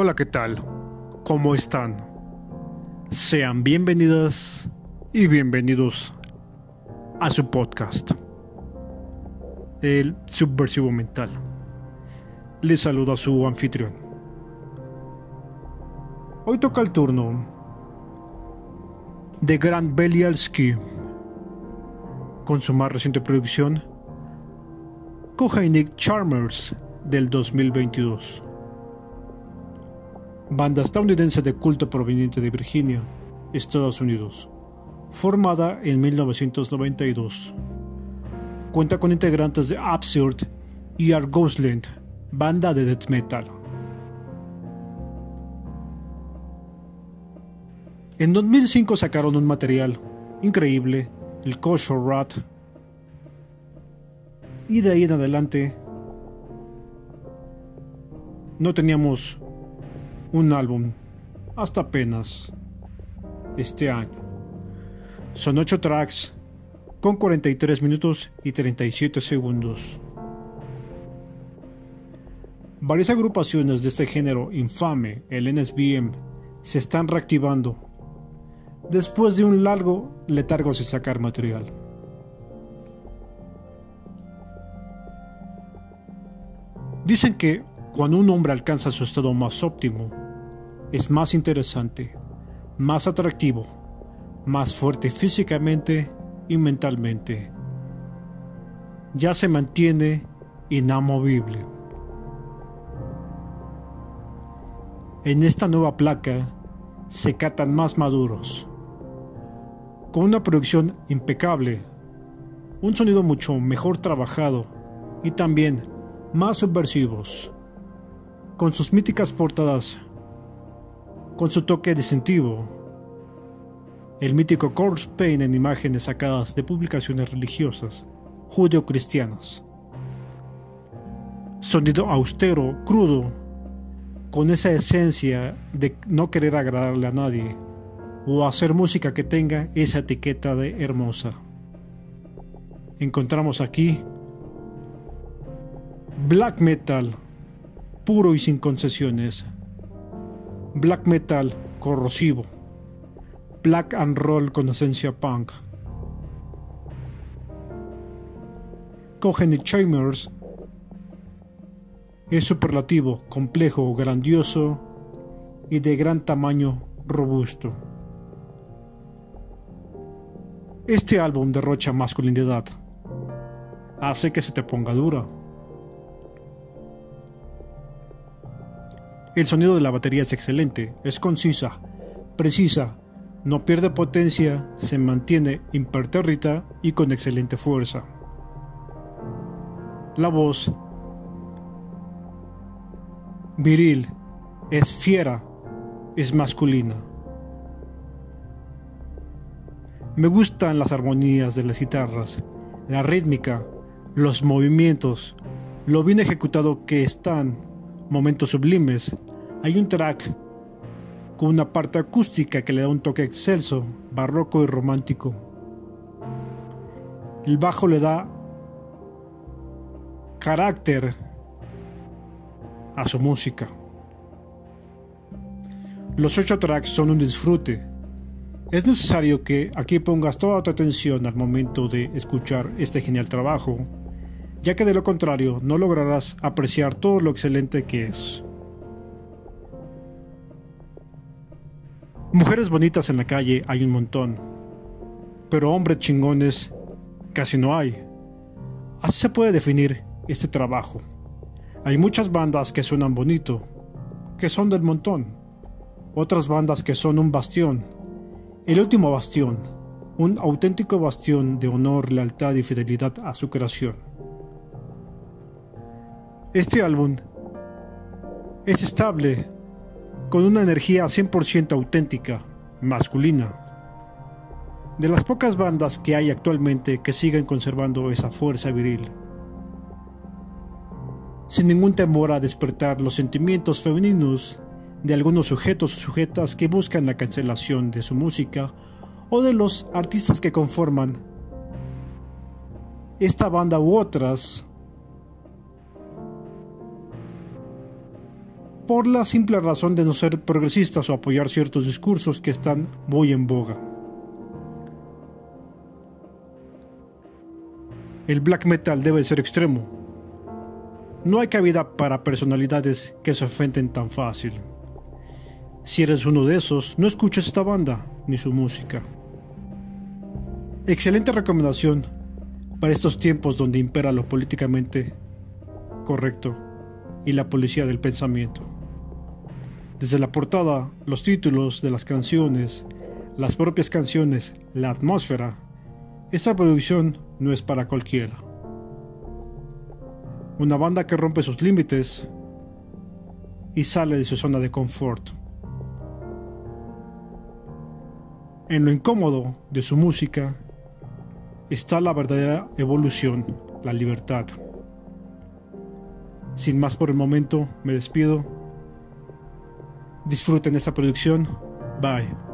Hola, ¿qué tal? ¿Cómo están? Sean bienvenidas y bienvenidos a su podcast, El Subversivo Mental. Les saluda su anfitrión. Hoy toca el turno de Grant Belialski con su más reciente producción, Kohainik Charmers del 2022 banda estadounidense de culto proveniente de Virginia, Estados Unidos, formada en 1992. Cuenta con integrantes de Absurd y Argosland, banda de death metal. En 2005 sacaron un material increíble, el Kosher Rat, y de ahí en adelante no teníamos un álbum hasta apenas este año. Son 8 tracks con 43 minutos y 37 segundos. Varias agrupaciones de este género infame, el NSBM, se están reactivando después de un largo letargo sin sacar material. Dicen que cuando un hombre alcanza su estado más óptimo, es más interesante, más atractivo, más fuerte físicamente y mentalmente. Ya se mantiene inamovible. En esta nueva placa se catan más maduros, con una producción impecable, un sonido mucho mejor trabajado y también más subversivos con sus míticas portadas, con su toque distintivo, el mítico corpse paint en imágenes sacadas de publicaciones religiosas judeo-cristianas. Sonido austero, crudo, con esa esencia de no querer agradarle a nadie o hacer música que tenga esa etiqueta de hermosa. Encontramos aquí black metal puro y sin concesiones. Black metal corrosivo. Black and roll con esencia punk. Cogen Chambers es superlativo, complejo, grandioso y de gran tamaño robusto. Este álbum derrocha masculinidad. Hace que se te ponga dura. El sonido de la batería es excelente, es concisa, precisa, no pierde potencia, se mantiene impertérrita y con excelente fuerza. La voz viril, es fiera, es masculina. Me gustan las armonías de las guitarras, la rítmica, los movimientos, lo bien ejecutado que están momentos sublimes, hay un track con una parte acústica que le da un toque excelso, barroco y romántico. El bajo le da carácter a su música. Los ocho tracks son un disfrute. Es necesario que aquí pongas toda tu atención al momento de escuchar este genial trabajo ya que de lo contrario no lograrás apreciar todo lo excelente que es. Mujeres bonitas en la calle hay un montón, pero hombres chingones casi no hay. Así se puede definir este trabajo. Hay muchas bandas que suenan bonito, que son del montón, otras bandas que son un bastión, el último bastión, un auténtico bastión de honor, lealtad y fidelidad a su creación. Este álbum es estable, con una energía 100% auténtica, masculina. De las pocas bandas que hay actualmente que siguen conservando esa fuerza viril. Sin ningún temor a despertar los sentimientos femeninos de algunos sujetos o sujetas que buscan la cancelación de su música o de los artistas que conforman esta banda u otras por la simple razón de no ser progresistas o apoyar ciertos discursos que están muy en boga. El black metal debe ser extremo. No hay cabida para personalidades que se ofenden tan fácil. Si eres uno de esos, no escuches esta banda ni su música. Excelente recomendación para estos tiempos donde impera lo políticamente correcto y la policía del pensamiento. Desde la portada, los títulos de las canciones, las propias canciones, la atmósfera, esa producción no es para cualquiera. Una banda que rompe sus límites y sale de su zona de confort. En lo incómodo de su música está la verdadera evolución, la libertad. Sin más por el momento, me despido. Disfruten esta producción. Bye.